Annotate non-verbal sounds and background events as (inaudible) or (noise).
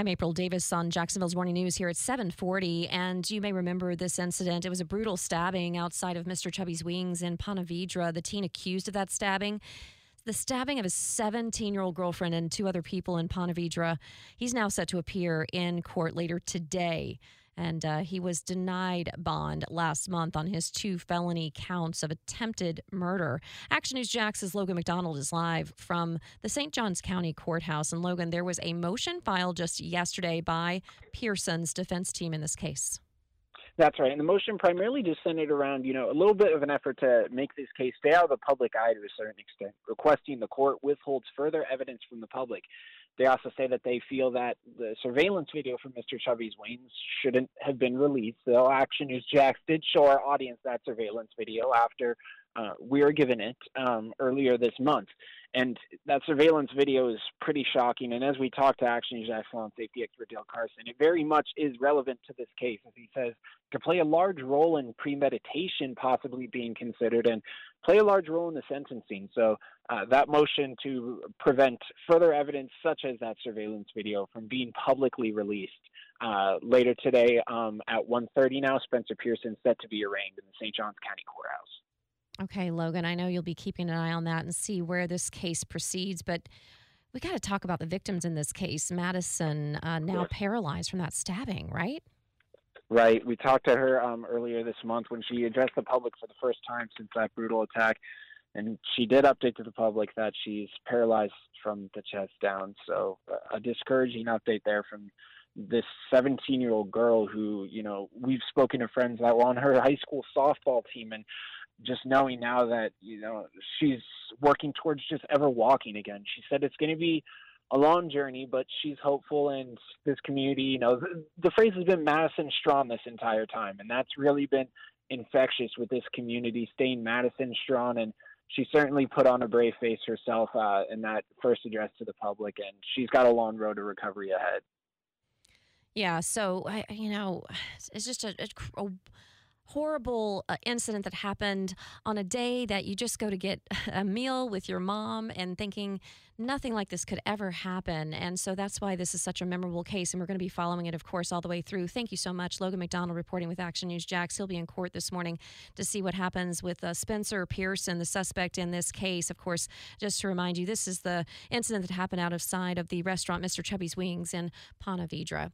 I'm April Davis on Jacksonville's Morning News here at 740. And you may remember this incident. It was a brutal stabbing outside of Mr. Chubby's Wings in Ponte Vedra. The teen accused of that stabbing the stabbing of his 17 year old girlfriend and two other people in Ponte Vedra. He's now set to appear in court later today and uh, he was denied bond last month on his two felony counts of attempted murder. Action News Jax's Logan MacDonald is live from the St. Johns County Courthouse. And Logan, there was a motion filed just yesterday by Pearson's defense team in this case. That's right. And the motion primarily just centered around, you know, a little bit of an effort to make this case stay out of the public eye to a certain extent, requesting the court withholds further evidence from the public. They also say that they feel that the surveillance video from Mr. Chubby's wings shouldn't have been released. So Action News Jax did show our audience that surveillance video after uh, we were given it um, earlier this month. And that surveillance video is pretty shocking. And as we talked to Action News Excellent Safety expert Dale Carson, it very much is relevant to this case, as he says, to play a large role in premeditation possibly being considered and play a large role in the sentencing. So uh, that motion to prevent further evidence, such as that surveillance video, from being publicly released uh, later today um, at 1.30 now, Spencer Pearson set to be arraigned in the St. Johns County Courthouse. Okay, Logan, I know you'll be keeping an eye on that and see where this case proceeds, but we got to talk about the victims in this case. Madison, uh, now paralyzed from that stabbing, right? Right. We talked to her um, earlier this month when she addressed the public for the first time since that brutal attack, and she did update to the public that she's paralyzed from the chest down. So, a discouraging update there from this 17 year old girl who, you know, we've spoken to friends that were on her high school softball team and just knowing now that you know she's working towards just ever walking again. She said it's going to be a long journey, but she's hopeful, and this community, you know, the, the phrase has been Madison strong this entire time, and that's really been infectious with this community staying Madison strong and she certainly put on a brave face herself uh, in that first address to the public, and she's got a long road to recovery ahead. Yeah, so I, you know, it's just a, a, a horrible uh, incident that happened on a day that you just go to get (laughs) a meal with your mom and thinking nothing like this could ever happen. And so that's why this is such a memorable case. And we're going to be following it, of course, all the way through. Thank you so much. Logan MacDonald reporting with Action News Jax. He'll be in court this morning to see what happens with uh, Spencer Pearson, the suspect in this case. Of course, just to remind you, this is the incident that happened outside of the restaurant Mr. Chubby's Wings in Ponte Vedra.